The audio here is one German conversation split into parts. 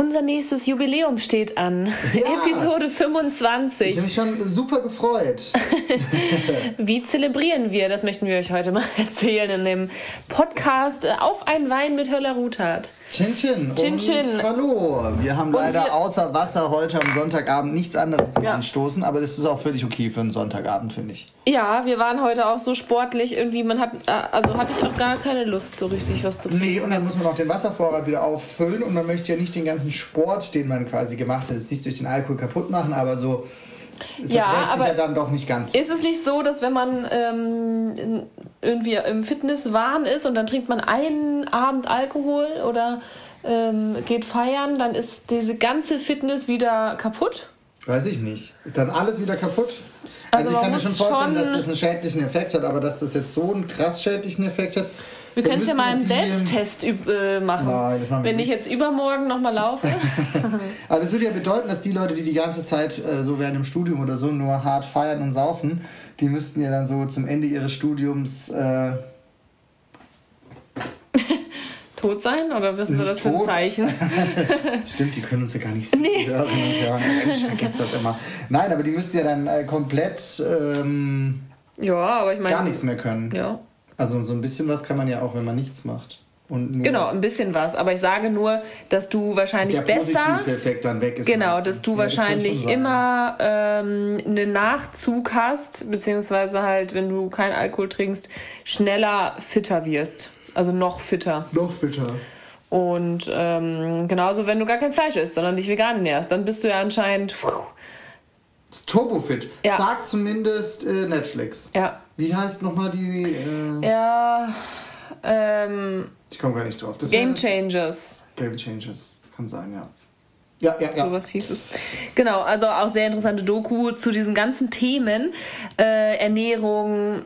Unser nächstes Jubiläum steht an. Ja. Episode Ich 25. habe mich schon super gefreut. Wie zelebrieren wir? Das möchten wir euch heute mal erzählen in dem Podcast äh, Auf ein Wein mit Höller Ruthardt. Chin Chin. Chin und Chin. Hallo. Wir haben leider wir- außer Wasser heute am Sonntagabend nichts anderes zum Ja. Anstoßen, aber das ist auch völlig okay für einen Sonntagabend, finde ich. Ja, wir waren heute auch so sportlich. Irgendwie, man hat, äh, also hatte ich auch gar keine Lust, so richtig was zu trinken. Nee, und dann muss man auch den Wasservorrat wieder auffüllen und man möchte ja nicht den ganzen Sport, den man quasi gemacht hat, jetzt nicht durch den Alkohol kaputt machen, aber so Ja, aber ja dann doch nicht ganz. Ist es nicht so, dass wenn man ähm, irgendwie im Fitnesswahn ist und dann trinkt man einen Abend Alkohol oder ähm, geht feiern, dann ist diese ganze Fitness wieder kaputt? Weiß ich nicht. Ist dann alles wieder kaputt? Also Also, ich kann mir schon vorstellen, schon- dass das einen schädlichen Effekt hat, aber dass das jetzt so einen krass schädlichen Effekt hat. Wir können es ja mal die- Selbsttest äh, machen. Nein, das machen wir Wenn ich nicht. jetzt übermorgen nochmal laufe. Aber das würde ja bedeuten, dass die Leute, die die ganze Zeit äh, so während dem Studium oder so nur hart feiern und saufen, die müssten ja dann so zum Ende ihres Studiums äh, tot sein? Oder was ist Nicht das für ein tot. Zeichen? Stimmt, die können uns ja gar nicht sehen, Nee. Hörerinnen und Hörer. Ich vergesse das immer. Nein, aber die müssten ja dann äh, komplett ähm, ja, aber ich meine. gar nichts mehr können. Ja. Also so ein bisschen was kann man ja auch, wenn man nichts macht. Genau, ein bisschen was. Aber ich sage nur, dass du wahrscheinlich der besser. positive Effekt dann weg ist. Genau, dass du Ja, das wahrscheinlich sein. immer ähm, einen Nachzug hast, beziehungsweise halt, wenn du keinen Alkohol trinkst, schneller fitter wirst. Also noch fitter. Noch fitter. Und ähm, genauso, wenn du gar kein Fleisch isst, sondern dich vegan ernährst, dann bist du ja anscheinend. puh, Turbofit. Ja. Sagt zumindest äh, Netflix. Ja. Wie heißt nochmal die. Äh, Ja. Ähm, Ich komme gar nicht drauf. Das Game Changers. Game Changers. Das kann sein, ja. Ja, ja, ja. Sowas hieß es. Genau, also auch sehr interessante Doku zu diesen ganzen Themen. Äh, Ernährung,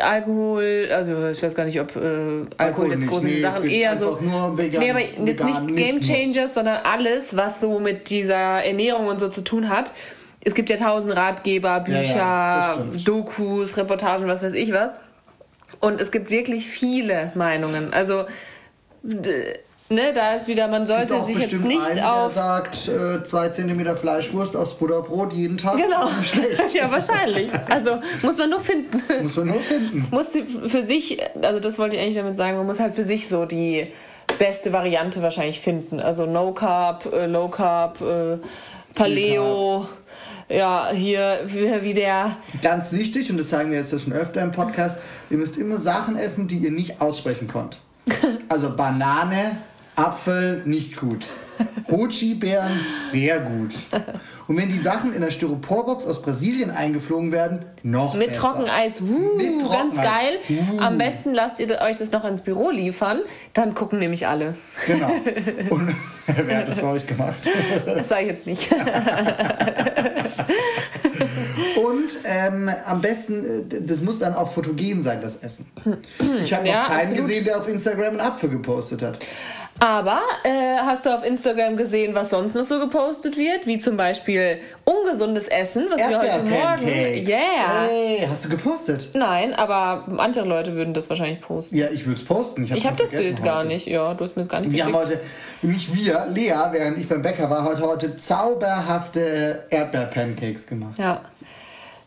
Alkohol, also ich weiß gar nicht, ob äh, Alkohol, jetzt nicht. große Nee, Sachen eher so. nur vegan, nee, aber jetzt nicht Game. Changers, sondern alles, was so mit dieser Ernährung und so zu tun hat. Es gibt ja tausend Ratgeber, Bücher, ja, stimmt. Dokus, Reportagen, was weiß ich was. Und es gibt wirklich viele Meinungen. Also, ne, da ist wieder, man sollte sich jetzt bestimmt nicht einen, der auf sagt, äh, zwei Zentimeter Fleischwurst aufs Butterbrot jeden Tag. Genau. Ist schlecht. ja, wahrscheinlich. Also muss man nur finden. Muss man nur finden. muss für sich, also das wollte ich eigentlich damit sagen, man muss halt für sich so die beste Variante wahrscheinlich finden. Also No Carb, äh, Low Carb, äh, Paleo. Ja, hier wie, der. Ganz wichtig, und das sagen wir jetzt schon öfter im Podcast, ihr müsst immer Sachen essen, die ihr nicht aussprechen konnt. Also Banane, Apfel, nicht gut. Hochi-Beeren, sehr gut. Und wenn die Sachen in der Styroporbox aus Brasilien eingeflogen werden, noch Mit besser. Trockeneis, uh, Mit ganz Trockeneis. geil. Uh. Am besten lasst ihr euch das noch ins Büro liefern, dann gucken nämlich alle. Genau. Und wer hat das bei euch gemacht? Das sage ich jetzt nicht. Und ähm, am besten, äh, das muss dann auch fotogen sein, das Essen. Ich habe Ja, noch keinen absolut. gesehen, der auf Instagram einen Apfel gepostet hat. Aber äh, hast du auf Instagram gesehen, was sonst noch so gepostet wird? Wie zum Beispiel ungesundes Essen, was wir heute Morgen. Yeah! Hey, hast du gepostet? Nein, aber andere Leute würden das wahrscheinlich posten. Ja, ich würde es posten. Ich habe habe das Bild gar nicht. Ja, du hast mir das gar nicht Wir haben geschickt. heute, nicht wir, Lea, während ich beim Bäcker war, heute, heute zauberhafte Erdbeer-Pancakes gemacht. Ja.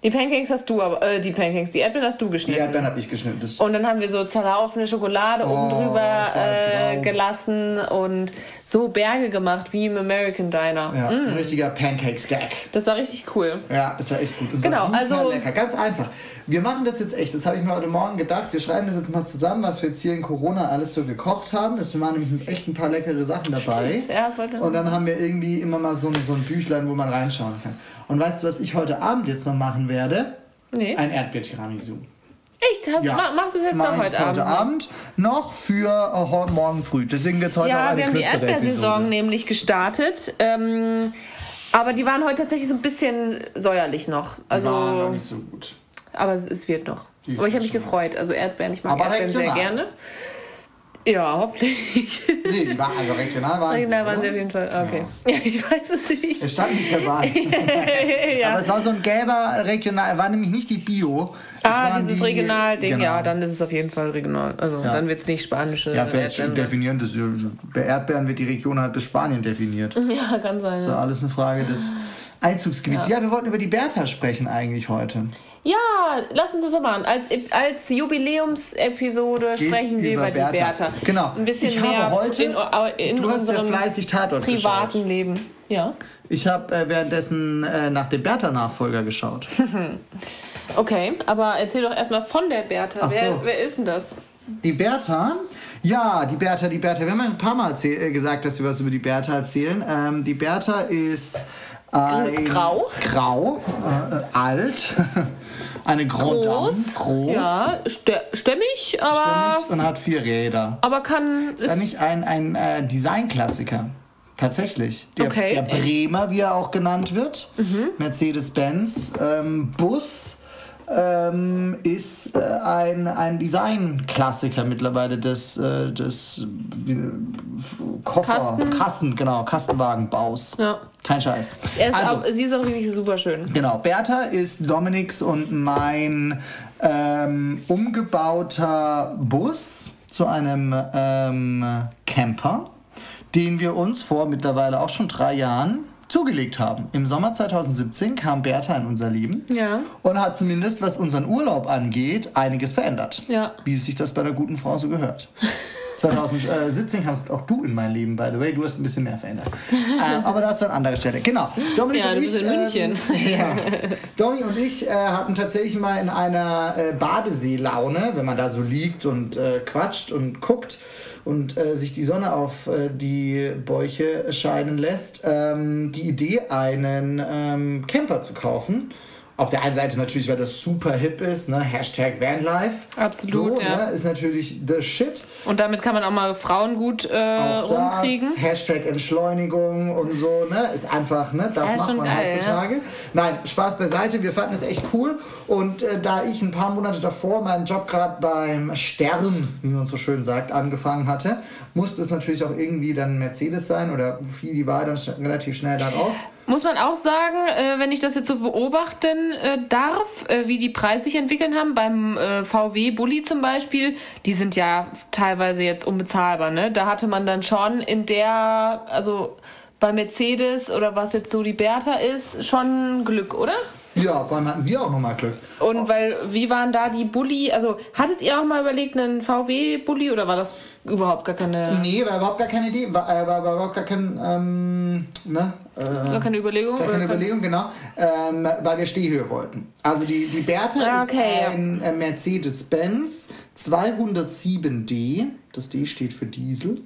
Die Pancakes hast du aber, äh, die Pancakes, die Erdbeeren hast du Die geschnitten. Erdbeeren habe ich geschnitten. Das Und dann haben wir so zerlaufene Schokolade oben Oh, drüber das war ein äh, gelassen und so Berge gemacht wie im American Diner. ja, Mm, ist ein richtiger Pancake-Stack. das war richtig cool. Ja, das war echt gut. Das Genau, also- lecker. Ganz einfach. Wir machen das jetzt echt. Das habe ich mir heute Morgen gedacht. Wir schreiben das jetzt mal zusammen, was wir jetzt hier in Corona alles so gekocht haben. Es waren nämlich echt ein paar leckere Sachen dabei. Ja, das wollte Und dann haben wir irgendwie immer mal so ein, so ein Büchlein, wo man reinschauen kann. Und weißt du, was ich heute Abend jetzt noch machen werde? Nee. Ein Erdbeer-Tiramisu. Echt? Hast, Ja. ma- Machst du das jetzt Mach noch heute jetzt heute Abend? Abend noch für äh, heute Morgen früh. Deswegen wird es heute auch Ja, eine wir haben die Erdbeersaison nämlich gestartet. Ähm, aber die waren heute tatsächlich so ein bisschen säuerlich noch. Also, Die waren noch nicht so gut. aber es wird noch. Die aber ich habe mich gefreut. Also Erdbeeren, ich mag Aber Erdbeeren sehr gerne. Ja, hoffentlich. Nee, die war, also regional waren Regional sie, waren sie auf jeden Fall. Okay. Ja, ich weiß es nicht. Es stand nicht dabei. ja. Aber es war so ein gelber regional, war nämlich nicht die Bio. Ah, waren dieses die- Regional-Ding, genau. ja, dann ist es auf jeden Fall regional. Also Ja. dann wird es nicht spanische Ja, vielleicht Erdbeeren. definieren das. Bei Erdbeeren wird die Region halt bis Spanien definiert. Ja, kann sein. Das ist ja Ja. alles eine Frage des Einzugsgebiets. Ja. wir wollten über die Bertha sprechen eigentlich heute. ja, lass uns das doch machen. Als, als Jubiläumsepisode Geht's sprechen wir über, die Bertha. Genau. Ein bisschen ich mehr habe heute, in, in du hast ja fleißig Tatort privaten geschaut. Leben. Ja. Ich habe äh, währenddessen äh, nach dem Bertha-Nachfolger geschaut. Okay, aber erzähl doch erstmal von der Bertha. Ach wer, so. wer ist denn das? Die Bertha? Ja, die Bertha, die Bertha. Wir haben ja ein paar Mal äh, gesagt, dass wir was über die Bertha erzählen. Ähm, die Bertha ist ein Grau. grau äh, alt, eine Grand Dame, Groß. groß, Ja, stä stämmig, aber, stimmig und hat vier Räder. aber kann. Ist eigentlich ein, ein äh, Designklassiker. Tatsächlich. Der, Okay, der? Mhm. Bremer, wie er auch genannt wird, Mercedes-Benz ähm, Bus, ähm, ist äh, ein, ein Designklassiker mittlerweile des, äh, des wie, Koffer, Kasten. Kasten, genau, Kastenwagenbaus. Ja. Kein Scheiß. Ist also, auch, sie ist auch wirklich super schön. Genau, Bertha ist Dominiks und mein ähm, umgebauter Bus zu einem ähm, Camper, den wir uns vor mittlerweile auch schon drei Jahren zugelegt haben. Im Sommer 2017 kam Bertha in unser Leben Ja. und hat zumindest, was unseren Urlaub angeht, einiges verändert. Ja. Wie sich das bei einer guten Frau so gehört. 2017 kamst auch du in mein Leben, by the way. Du hast ein bisschen mehr verändert. äh, aber dazu an anderer Stelle. Genau. Dominik Ja, und ich, in München. Ähm, ja. Domi und ich äh, hatten tatsächlich mal in einer äh, Badeseelaune, wenn man da so liegt und äh, quatscht und guckt und äh, sich die Sonne auf äh, die Bäuche scheinen lässt, ähm, die Idee, einen ähm, Camper zu kaufen. Auf der einen Seite natürlich, weil das super hip ist, ne? Hashtag Vanlife. Absolut, so, ja. ne? Ist natürlich the shit. Und damit kann man auch mal Frauen gut äh, Auch rumkriegen. das, Hashtag Entschleunigung und so, ne? Ist einfach, ne? Das Ja, macht man geil, heutzutage. Nein, Spaß beiseite, wir fanden es echt cool. Und äh, da ich ein paar Monate davor meinen Job gerade beim Stern, wie man so schön sagt, angefangen hatte, musste es natürlich auch irgendwie dann Mercedes sein oder fiel die Wahl dann relativ schnell darauf. Muss man auch sagen, äh, wenn ich das jetzt so beobachten äh, darf, äh, wie die Preise sich entwickeln haben, beim äh, VW Bulli zum Beispiel, die sind ja teilweise jetzt unbezahlbar, ne? Da hatte man dann schon in der, also bei Mercedes oder was jetzt so die Bertha ist, schon Glück, oder? Ja, vor allem hatten wir auch nochmal Glück. Und weil, wie waren da die Bulli? Also, hattet ihr auch mal überlegt, einen VW-Bulli oder war das überhaupt gar keine, Nee, war überhaupt gar keine Idee, war, äh, war, war überhaupt gar kein, ähm, ne? Äh, gar keine Überlegung? Gar keine kein- Überlegung, genau. Ähm, weil wir Stehhöhe wollten. Also die, die Bertha Ah, okay, ist ein äh, Mercedes-Benz 207D. Das D steht für Diesel.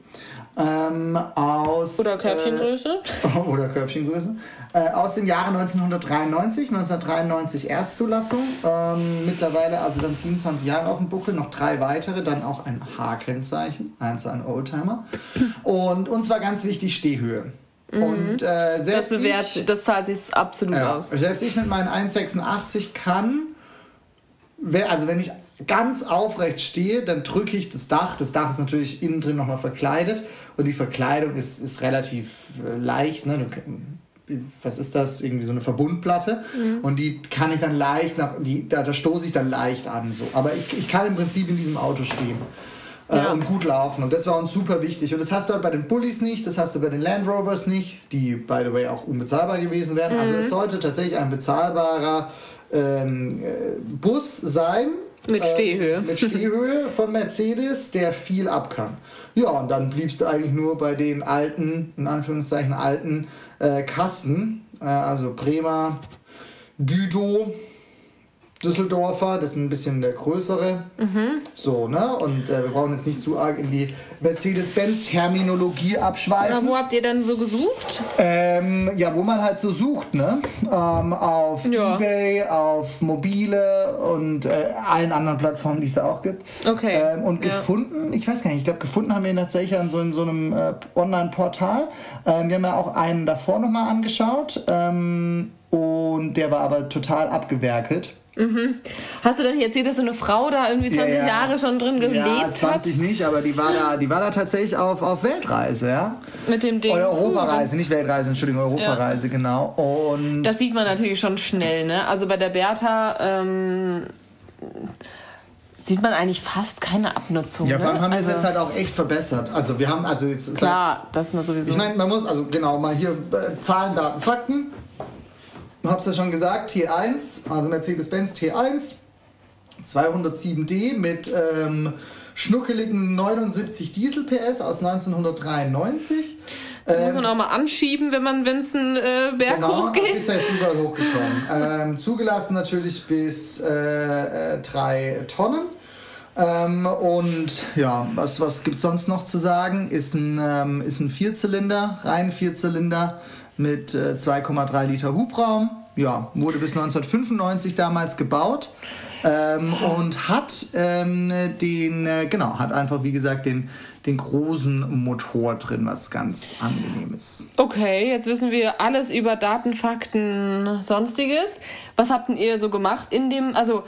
Ähm, aus, Oder Körbchengröße? Äh, oder Körbchengröße. Äh, aus dem Jahre 1993. 1993 Erstzulassung. Ähm, mittlerweile also dann 27 Jahre auf dem Buckel. Noch drei weitere. Dann auch ein H-Kennzeichen. Eins ein Oldtimer. Und uns war ganz wichtig Stehhöhe. Und äh, Mhm. das selbst bewährt, ich, das zahlt sich absolut ja, aus. selbst ich mit meinen 1,86 kann, wer- also wenn ich ganz aufrecht stehe, dann drücke ich das Dach. Das Dach ist natürlich innen drin nochmal verkleidet und die Verkleidung ist, ist relativ äh, leicht. Ne? Du, was ist das? Irgendwie so eine Verbundplatte. Mhm. Und die kann ich dann leicht nach, die, da, da stoße ich dann leicht an. So. Aber ich, ich kann im Prinzip in diesem Auto stehen. Äh, Ja. und gut laufen. Und das war uns super wichtig. Und das hast du halt bei den Bullies nicht, das hast du bei den Land Rovers nicht, die, by the way, auch unbezahlbar gewesen wären. Also Mhm. es sollte tatsächlich ein bezahlbarer ähm, äh, Bus sein. Mit äh, Stehhöhe. mit Stehhöhe von Mercedes, der viel ab kann. Ja, und dann bliebst du eigentlich nur bei den alten, in Anführungszeichen alten äh, Kasten. Äh, also Bremer, Düdo, Düsseldorfer, das ist ein bisschen der größere. Mhm. So, ne? Und äh, wir brauchen jetzt nicht zu arg in die Mercedes-Benz-Terminologie Na, abschweifen. wo habt ihr denn so gesucht? Ähm, ja, wo man halt so sucht, ne? Ähm, auf Ja. Ebay, auf Mobile und äh, allen anderen Plattformen, die es da auch gibt. Okay, Ähm, und ja. gefunden, ich weiß gar nicht, ich glaube, gefunden haben wir ihn tatsächlich an so, in so einem äh, Online-Portal. Ähm, wir haben ja auch einen davor nochmal angeschaut. Ähm, und und der war aber total abgewerkelt. Hast du denn hier erzählt, dass so eine Frau da irgendwie 20 Ja, ja. Jahre schon drin gelebt Ja, 20 nicht, aber die war da, die war da tatsächlich auf, auf Weltreise, ja? hat? Mit dem Ding. Oder Europareise, nicht Weltreise, Entschuldigung, Europareise, genau. Und Das sieht man natürlich schon schnell, ne? Also bei der Bertha ähm, sieht man eigentlich fast keine Abnutzung. ja, vor allem ne? haben wir es also, jetzt halt auch echt verbessert. Also wir haben, also jetzt ist halt, Klar, das nur sowieso. ich meine, man muss, also genau, mal hier äh, Zahlen, Daten, Fakten. Ich hab's ja schon gesagt, T1, also Mercedes-Benz T1, 207D mit ähm, schnuckeligen 79 Diesel-PS aus 1993. muss man auch mal anschieben, wenn man, wenn es einen äh, Berg Genau, hochgeht. ist er jetzt überall hochgekommen. ähm, zugelassen natürlich bis äh, äh, drei Tonnen. Ähm, und ja, was, was gibt es sonst noch zu sagen? Ist ein, ähm, ist ein Vierzylinder, rein Vierzylinder mit äh, 2,3 Liter Hubraum. Ja, wurde bis 1995 damals gebaut. Ähm, und hat ähm, den, äh, genau, hat einfach wie gesagt den, den großen Motor drin, was ganz angenehm ist. Okay, jetzt wissen wir alles über Daten, Fakten, sonstiges. Was habt denn ihr so gemacht in dem, also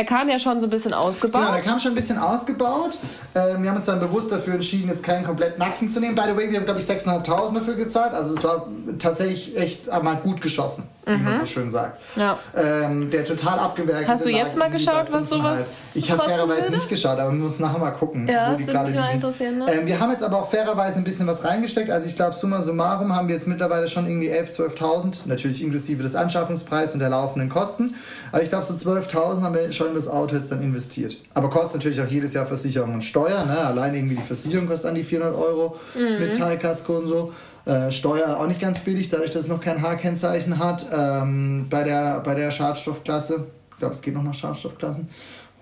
er kam ja schon so ein bisschen ausgebaut. Genau, der kam schon ein bisschen ausgebaut. Ähm, wir haben uns dann bewusst dafür entschieden, jetzt keinen komplett nackten zu nehmen. By the way, wir haben, glaube ich, 6.500 dafür gezahlt. Also es war tatsächlich echt einmal gut geschossen, wie man so schön sagt. Ja. Ähm, der total abgewerkte. Hast du jetzt mal geschaut, was 5,5. sowas Ich habe fairerweise nicht geschaut, aber wir müssen nachher mal gucken, Ja, wo die gerade liegen. interessieren, ne? Ähm, wir haben jetzt aber auch fairerweise ein bisschen was reingesteckt. Also ich glaube, summa summarum haben wir jetzt mittlerweile schon irgendwie 11.000, 12.000. Natürlich inklusive des Anschaffungspreises und der laufenden Kosten. Aber ich glaube, so 12.000 haben wir schon in das Auto jetzt dann investiert. Aber kostet natürlich auch jedes Jahr Versicherung und Steuer. Ne? Allein irgendwie die Versicherung kostet an die 400 Euro Mhm. mit Teilkasko und so. Äh, Steuer auch nicht ganz billig, dadurch, dass es noch kein H-Kennzeichen hat. Ähm, bei, der, bei der Schadstoffklasse, ich glaube, es geht noch nach Schadstoffklassen.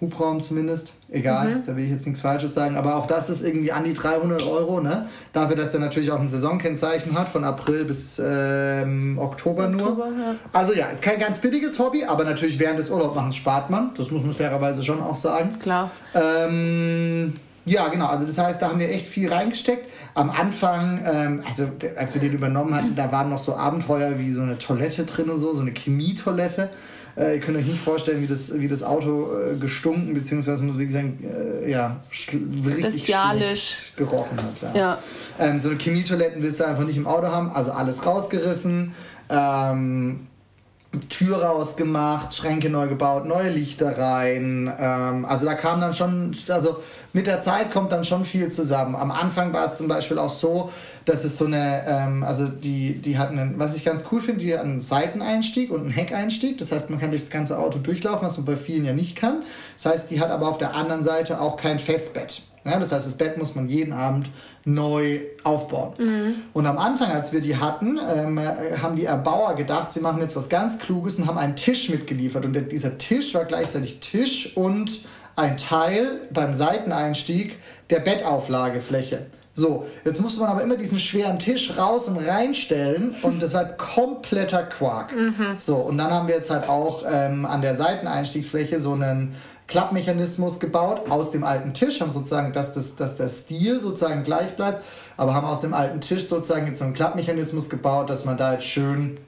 Hubraum zumindest, egal, Mhm. da will ich jetzt nichts Falsches sagen, aber auch das ist irgendwie an die 300 Euro, ne? Dafür, dass der natürlich auch ein Saisonkennzeichen hat, von April bis ähm, Oktober, nur. Oktober, ja. Also ja, ist kein ganz billiges Hobby, aber natürlich während des Urlaubmachens spart man, das muss man fairerweise schon auch sagen. Klar. Ähm, ja, genau. Also das heißt, da haben wir echt viel reingesteckt. Am Anfang, ähm, also als wir den übernommen hatten, da waren noch so Abenteuer wie so eine Toilette drin und so, so eine Chemietoilette. Äh, ihr könnt euch nicht vorstellen, wie das, wie das Auto äh, gestunken, beziehungsweise muss wirklich sagen, äh, ja, richtig schlecht gerochen hat. Ja. Ja. Ähm, so eine Chemietoiletten willst du einfach nicht im Auto haben, also alles rausgerissen. Ähm, Tür rausgemacht, Schränke neu gebaut, neue Lichter rein. Ähm, also da kam dann schon, also mit der Zeit kommt dann schon viel zusammen. Am Anfang war es zum Beispiel auch so, dass es so eine, ähm, also die, die hatten, einen, was ich ganz cool finde, die hatten einen Seiteneinstieg und einen Heckeinstieg. Das heißt, man kann durch das ganze Auto durchlaufen, was man bei vielen ja nicht kann. Das heißt, die hat aber auf der anderen Seite auch kein Festbett. Ja, das heißt, das Bett muss man jeden Abend neu aufbauen. Und am Anfang, als wir die hatten, ähm, äh, haben die Erbauer gedacht, sie machen jetzt was ganz Kluges und haben einen Tisch mitgeliefert. Und der, dieser Tisch war gleichzeitig Tisch und ein Teil beim Seiteneinstieg der Bettauflagefläche. So, jetzt musste man aber immer diesen schweren Tisch raus und reinstellen und das war kompletter Quark. So, und dann haben wir jetzt halt auch ähm, an der Seiteneinstiegsfläche so einen Klappmechanismus gebaut aus dem alten Tisch, haben sozusagen, dass, das, dass der Stil sozusagen gleich bleibt, aber haben aus dem alten Tisch sozusagen jetzt so einen Klappmechanismus gebaut, dass man da jetzt schön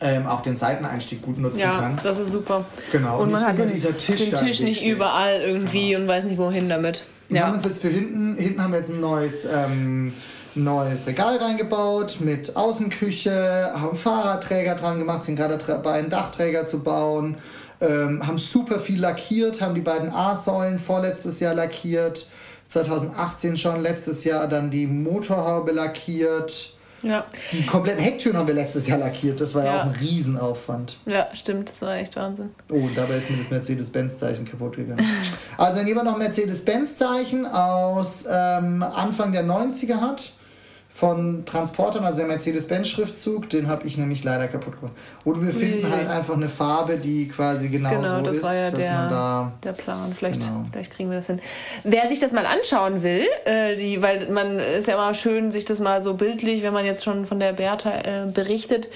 ähm, auch den Seiteneinstieg gut nutzen Ja, kann. das ist super. Genau, Und nicht man hat den, dieser Tisch den Tisch nicht steht. Genau. überall irgendwie und weiß nicht wohin damit. Wir haben Ja. uns jetzt für hinten, hinten haben wir jetzt ein neues, ähm, neues Regal reingebaut mit Außenküche, haben Fahrradträger dran gemacht, sind gerade dabei, einen Dachträger zu bauen, ähm, haben super viel lackiert, haben die beiden A-Säulen vorletztes Jahr lackiert, 2018 schon, letztes Jahr dann die Motorhaube lackiert. Ja. Die kompletten Hecktüren haben wir letztes Jahr lackiert, das war ja, Ja. auch ein Riesenaufwand. ja, stimmt, das war echt Wahnsinn. Oh, und dabei ist mir das Mercedes-Benz-Zeichen kaputt gegangen. Also, wenn jemand noch ein Mercedes-Benz-Zeichen aus ähm, Anfang der 90er hat, von Transportern, also der Mercedes-Benz-Schriftzug, den habe ich nämlich leider kaputt gemacht. Oder wir finden Ui. halt einfach eine Farbe, die quasi genau, Genau, so das ist, war ja dass man der, da. der Plan. Vielleicht, Genau. vielleicht kriegen wir das hin. Wer sich das mal anschauen will, äh, die, weil man ist ja immer schön, sich das mal so bildlich, wenn man jetzt schon von der Bertha äh, berichtet,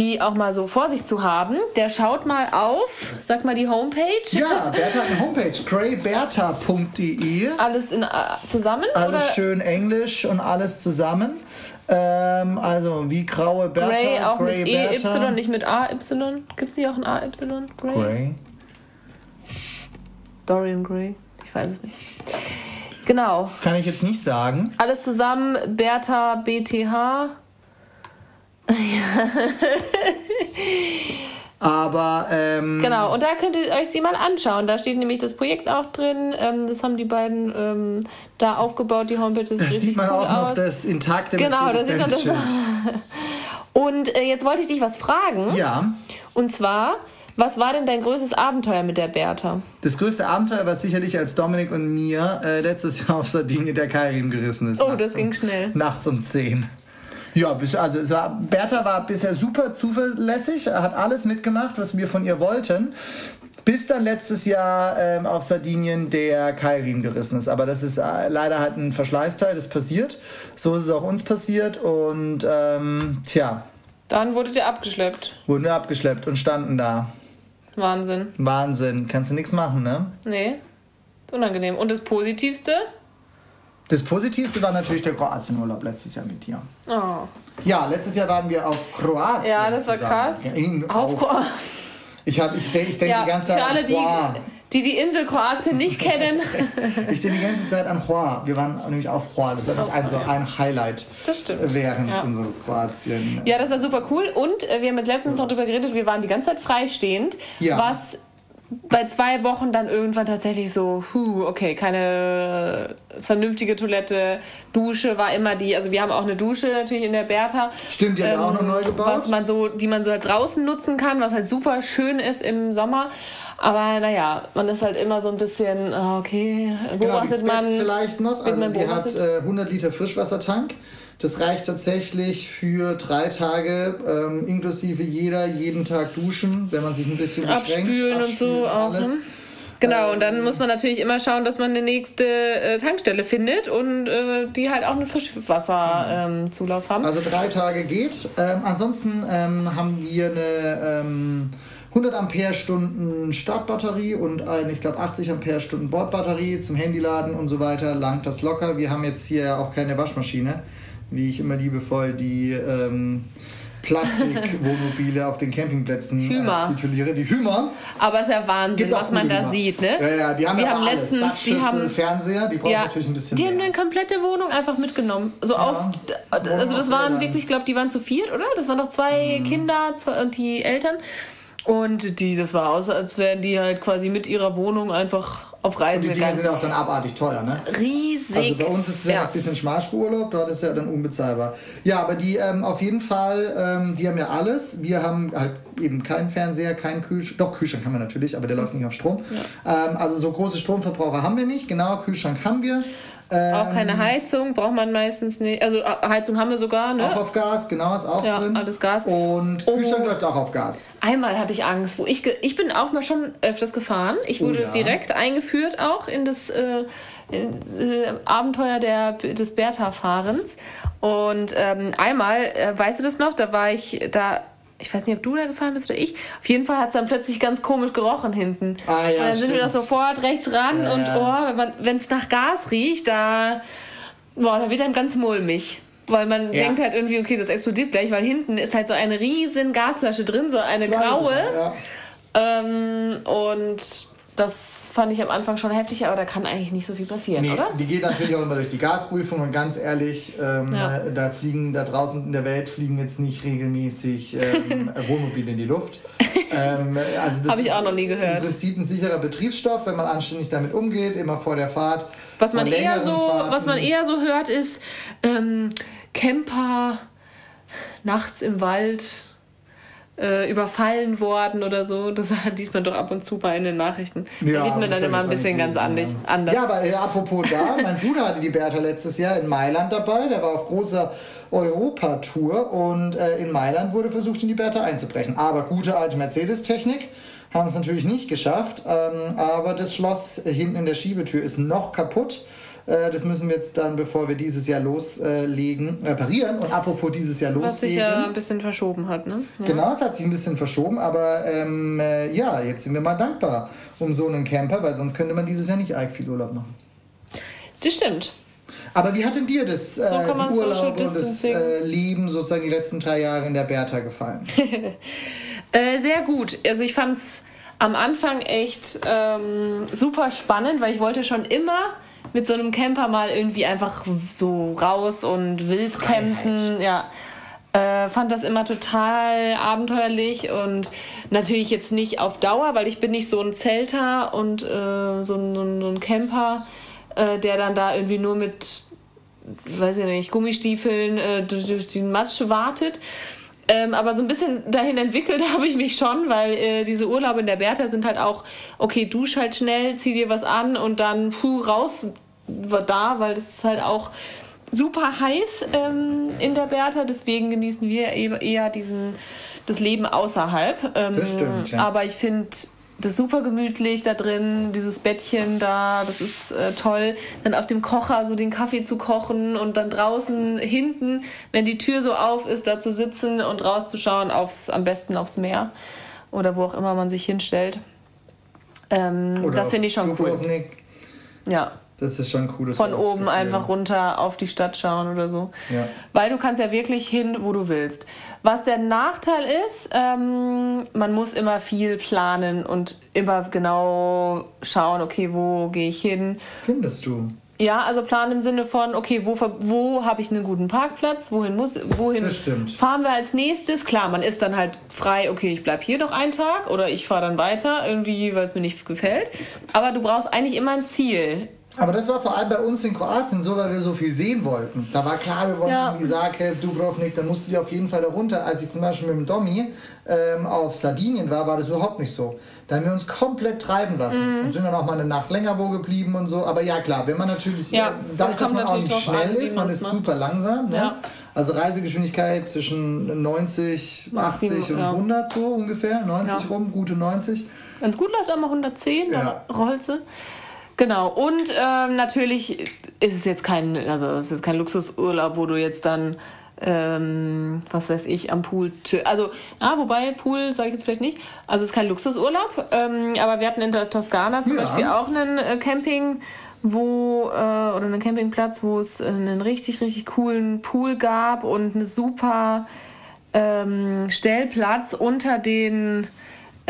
die auch mal so vor sich zu haben, der schaut mal auf, sag mal die Homepage. Ja, Bertha hat eine Homepage, greybertha.de. Alles in, äh, zusammen? Alles oder? schön englisch und alles zusammen. Ähm, also wie graue Bertha, Grey auch Grey mit EY, nicht mit AY. Gibt es nicht auch ein AY? Grey? Grey. Dorian Gray? Ich weiß es nicht. Genau. Das kann ich jetzt nicht sagen. Alles zusammen, Bertha BTH. Aber ähm, Genau, und da könnt ihr euch sie mal anschauen. Da steht nämlich das Projekt auch drin. Ähm, das haben die beiden ähm, da aufgebaut, die Homepage. Das da richtig sieht man cool auch noch aus. das intakte Genau, da sieht man das. Und äh, jetzt wollte ich dich was fragen. Ja, Und zwar, was war denn dein größtes Abenteuer mit der Bertha? das größte Abenteuer war sicherlich, als Dominik und mir äh, letztes Jahr auf Sardinien der Keilriemen gerissen ist. Oh, das ging um, schnell. Nachts um 10. Ja, also es war, Bertha war bisher super zuverlässig, hat alles mitgemacht, was wir von ihr wollten. Bis dann letztes Jahr ähm, auf Sardinien der Keilriemen gerissen ist. Aber das ist äh, leider halt ein Verschleißteil, das passiert. So ist es auch uns passiert. Und ähm, tja, Dann wurdet ihr abgeschleppt. wurden wir abgeschleppt und standen da. Wahnsinn. Wahnsinn, kannst du nichts machen, ne? Nee, ist unangenehm. Und das Positivste? Das Positivste war natürlich der Kroatienurlaub letztes Jahr mit dir. Oh. Ja, letztes Jahr waren wir auf Kroatien. Ja, das war zusammen. krass. Ja, in- Auf, auf, ich hab, ich denke ich denk ja, die ganze Zeit an die, Juan. die die Insel Kroatien nicht kennen. Ich denke die ganze Zeit an Juan. Wir waren nämlich auf Juan. Das war noch ein, so ein Highlight Das stimmt. während Ja. unseres Kroatien. Ja, das war super cool. Und äh, wir haben jetzt letztens noch drüber geredet, wir waren die ganze Zeit freistehend. Ja. Was bei zwei Wochen dann irgendwann tatsächlich so, huh, okay, keine vernünftige Toilette, Dusche war immer die, also wir haben auch eine Dusche natürlich in der Bertha. Stimmt, die haben wir auch noch neu gebaut. Was man so, die man so halt draußen nutzen kann, was halt super schön ist im Sommer. Aber naja, man ist halt immer so ein bisschen, ah, okay, Genau, beobachtet man. Specs vielleicht noch. Also man sie hat äh, 100 Liter Frischwassertank. Das reicht tatsächlich für drei Tage, ähm, inklusive jeder jeden Tag duschen, wenn man sich ein bisschen beschränkt. Abspülen und so auch, alles. Genau, und dann Ähm, muss man natürlich immer schauen, dass man eine nächste äh, Tankstelle findet und äh, die halt auch einen Frischwasserzulauf haben. Also drei Tage geht. Ähm, ansonsten ähm, haben wir eine ähm, 100 Ampere-Stunden Startbatterie und eine, ich glaube, 80 Ampere-Stunden Bordbatterie zum Handyladen und so weiter. Langt das locker. Wir haben jetzt hier auch keine Waschmaschine, wie ich immer liebevoll die ähm, Plastikwohnmobile auf den Campingplätzen äh, Hümer. tituliere. Die Hümer. Aber es ist ja Wahnsinn, was man da Hümer. sieht, ne? Ja, ja, die haben Wir ja haben alles. letztens- die haben- Fernseher, die brauchen natürlich ein bisschen die haben mehr. eine komplette Wohnung einfach mitgenommen. So auf, also das waren wirklich, ich glaube, die waren zu viert, oder? Das waren noch zwei Mhm. Kinder und die Eltern. Und die, das war aus, als wären die halt quasi mit ihrer Wohnung einfach auf Reisen Die Dinge gegangen. sind ja auch dann abartig teuer, ne? Riesig. Also bei uns ist es ja, Ja. ein bisschen Schmalspururlaub, dort ist es ja dann unbezahlbar. Ja, aber die ähm, auf jeden Fall, ähm, die haben ja alles. Wir haben halt eben keinen Fernseher, keinen Kühlschrank. Doch, Kühlschrank haben wir natürlich, aber der läuft nicht auf Strom. Ähm, also so große Stromverbraucher haben wir nicht. Genau, Kühlschrank haben wir. Ähm, Auch keine Heizung braucht man meistens nicht. Also äh, Heizung haben wir sogar, ne? Auch auf Gas, genau, ist auch Ja, drin. alles Gas. Und Oh. Kühlschrank läuft auch auf Gas. Einmal hatte ich Angst, wo ich ich bin auch mal schon öfters gefahren. Ich Oh wurde ja. direkt eingeführt auch in das äh, äh, Abenteuer der, des Bertha-Fahrens. Und ähm, einmal, äh, weißt du das noch, da war ich da. Ich weiß nicht, ob du da gefahren bist oder ich. Auf jeden Fall hat es dann plötzlich ganz komisch gerochen hinten. Ah, ja, und dann sind wir da stimmt. sofort rechts ran Ja, und ja. oh, wenn es nach Gas riecht, da, boah, da wird dann ganz mulmig. Weil man Ja. denkt halt irgendwie, okay, das explodiert gleich, weil hinten ist halt so eine riesen Gasflasche drin, so eine Zwei graue. Ähm, und das fand ich am Anfang schon heftig, aber da kann eigentlich nicht so viel passieren, Nee, oder? die geht natürlich auch immer durch die Gasprüfung und ganz ehrlich, ähm, Ja. da fliegen da draußen in der Welt fliegen jetzt nicht regelmäßig ähm, Wohnmobile in die Luft. Ähm, also das Hab ich auch noch nie gehört. Im Prinzip ein sicherer Betriebsstoff, wenn man anständig damit umgeht, immer vor der Fahrt. Was man, eher so, Fahrten- was man eher so hört, ist ähm, Camper nachts im Wald äh, überfallen worden oder so. Das liest man doch ab und zu bei in den Nachrichten. da Ja, liest man das dann immer ein bisschen ganz anders. Ja, aber äh, apropos da, mein Bruder hatte die Bertha letztes Jahr in Mailand dabei. Der war auf großer Europatour und äh, in Mailand wurde versucht, in die Bertha einzubrechen. Aber gute alte Mercedes-Technik haben es natürlich nicht geschafft. Ähm, aber das Schloss hinten in der Schiebetür ist noch kaputt. Äh, Das müssen wir jetzt dann, bevor wir dieses Jahr loslegen, reparieren. Und apropos dieses Jahr was sich loslegen. ja ein bisschen verschoben hat, ne? Ja. Genau, es hat sich ein bisschen verschoben, aber ähm, äh, ja, jetzt sind wir mal dankbar um so einen Camper, weil sonst könnte man dieses Jahr nicht arg viel Urlaub machen. Das stimmt. Aber wie hat denn dir das äh, kann man die Urlaub und das äh, Leben sozusagen die letzten drei Jahre in der Bertha gefallen? Äh, sehr gut. Also ich fand es am Anfang echt ähm, super spannend, weil ich wollte schon immer mit so einem Camper mal irgendwie einfach so raus und wild campen. Ja. Äh, fand das immer total abenteuerlich und natürlich jetzt nicht auf Dauer, weil ich bin nicht so ein Zelter und äh, so, ein, so ein- so ein Camper, äh, der dann da irgendwie nur mit, weiß ich nicht, Gummistiefeln äh, durch, durch den Matsch wartet. Ähm, aber so ein bisschen dahin entwickelt habe ich mich schon, weil äh, diese Urlaube in der Bertha sind halt auch, okay, dusch halt schnell, zieh dir was an und dann puh, raus da, weil das ist halt auch super heiß ähm, in der Bertha, deswegen genießen wir e- eher diesen, das Leben außerhalb. Ähm, Das stimmt, ja. Aber ich finde das super gemütlich da drin, dieses Bettchen da, das ist äh, toll. Dann auf dem Kocher so den Kaffee zu kochen und dann draußen hinten, wenn die Tür so auf ist, da zu sitzen und rauszuschauen aufs, am besten aufs Meer oder wo auch immer man sich hinstellt. Ähm, das finde ich schon cool. Ja, Das ist schon ein cooles von oben einfach runter auf die Stadt schauen oder so. Ja. Weil du kannst ja wirklich hin, wo du willst. Was der Nachteil ist, ähm, man muss immer viel planen und immer genau schauen, okay, wo gehe ich hin. Findest du? Ja, also planen im Sinne von, okay, wo, wo habe ich einen guten Parkplatz, wohin muss, wohin Das stimmt. fahren wir als nächstes? Klar, man ist dann halt frei, okay, ich bleib hier noch einen Tag oder ich fahre dann weiter, irgendwie, weil es mir nicht gefällt. Aber du brauchst eigentlich immer ein Ziel. Aber das war vor allem bei uns in Kroatien so, weil wir so viel sehen wollten. Da war klar, wir wollten Ja. Zagreb, Dubrovnik, da mussten wir auf jeden Fall da runter. Als ich zum Beispiel mit dem Domi ähm, auf Sardinien war, war das überhaupt nicht so. Da haben wir uns komplett treiben lassen Mhm. und sind dann auch mal eine Nacht länger wo geblieben und so. Aber ja, klar, wenn man natürlich, Ja, äh, das dadurch, dass man auch nicht schnell an, ist, man ist macht. super langsam. Ne? Ja. Also Reisegeschwindigkeit zwischen 90, 80 Maximum, und ja. 100 so ungefähr, 90 Ja. rum, gute 90. Wenn es gut läuft, einmal 110, dann Ja. rollt sie. Genau, und ähm, natürlich ist es jetzt kein, also es ist jetzt kein Luxusurlaub, wo du jetzt dann, ähm, was weiß ich, am Pool, also, ja, wobei, Pool sage ich jetzt vielleicht nicht, also es ist kein Luxusurlaub, ähm, aber wir hatten in der Toskana zum Ja. Beispiel auch einen äh, Camping, wo, äh, oder einen Campingplatz, wo es einen richtig, richtig coolen Pool gab und eine super ähm, Stellplatz unter den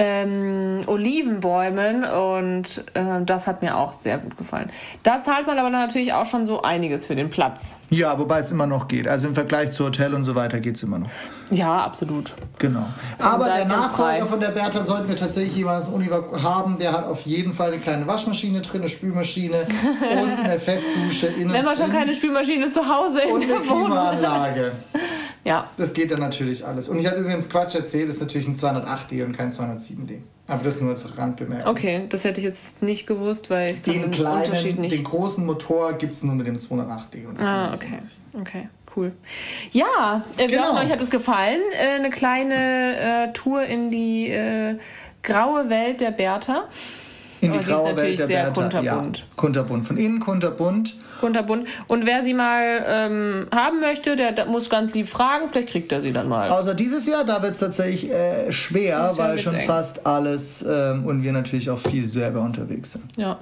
ähm, Olivenbäumen und ähm, das hat mir auch sehr gut gefallen. Da zahlt man aber natürlich auch schon so einiges für den Platz. Ja, wobei es immer noch geht. Also im Vergleich zu Hotel und so weiter geht es immer noch. Ja, absolut. Genau. Aber der Nachfolger von der Bertha sollten wir tatsächlich jemals Univa haben. Der hat auf jeden Fall eine kleine Waschmaschine drin, eine Spülmaschine und eine Festdusche innen Wenn man schon keine Spülmaschine zu Hause in und eine Klimaanlage. Ja, Das geht dann natürlich alles. Und ich habe übrigens Quatsch erzählt, das ist natürlich ein 208D und kein 207D. Aber das nur als Randbemerkung. okay, das hätte ich jetzt nicht gewusst, weil ich Den kleinen, den großen Motor gibt es nur mit dem 208D und Ah, okay. 207. Okay, cool. Ja, äh, Genau. hoffen, euch hat es gefallen. Äh, eine kleine äh, Tour in die äh, graue Welt der Bertha. In die ist graue Welt der sehr Bertha. kunterbunt. Ja, kunterbunt. Von innen kunterbunt. Kunterbunt. Und wer sie mal ähm, haben möchte, der, der muss ganz lieb fragen. Vielleicht kriegt er sie dann mal. Außer dieses Jahr, da wird es tatsächlich äh, schwer, weil schon eng. fast alles ähm, und wir natürlich auch viel selber unterwegs sind. Ja.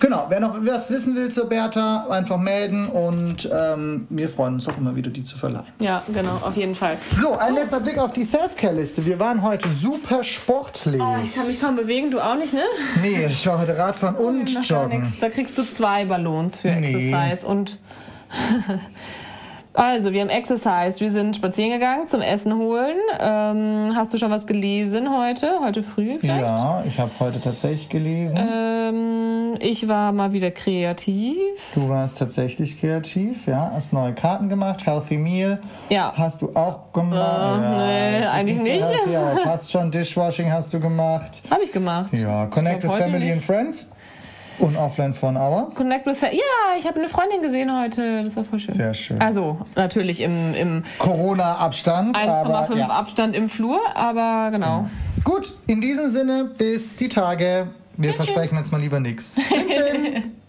Genau, wer noch was wissen will zur Bertha, einfach melden und ähm, wir freuen uns auch immer wieder, die zu verleihen. ja, genau, auf jeden Fall. So, ein letzter Blick auf die Self-Care-Liste. Wir waren heute super sportlich. Oh, ich kann mich kaum bewegen, du auch nicht, ne? nee, ich war heute Radfahren und Joggen. Da kriegst du zwei Ballons für Nee. Exercise und. Also, wir haben Exercise. Wir sind spazieren gegangen zum Essen holen. Ähm, hast du schon was gelesen heute? Heute früh vielleicht? Ja, ich habe heute tatsächlich gelesen. Ähm, ich war mal wieder kreativ. Du warst tatsächlich kreativ, ja, hast neue Karten gemacht, Healthy Meal. Ja. Hast du auch gemacht? Äh, nee, das ist eigentlich so nicht. healthy, Passt schon, Dishwashing hast du gemacht. Habe ich gemacht. Ja, Connect with Family and. Friends. Und Offline an Hour. Connect with Fa- Ja, ich habe eine Freundin gesehen heute. Das war voll schön. Sehr schön. Also, natürlich im, im Corona-Abstand. 1,5 aber ja. Abstand im Flur, aber genau. Gut, in diesem Sinne, bis die Tage. Wir Tschüss. versprechen jetzt mal lieber nichts. Tschüss.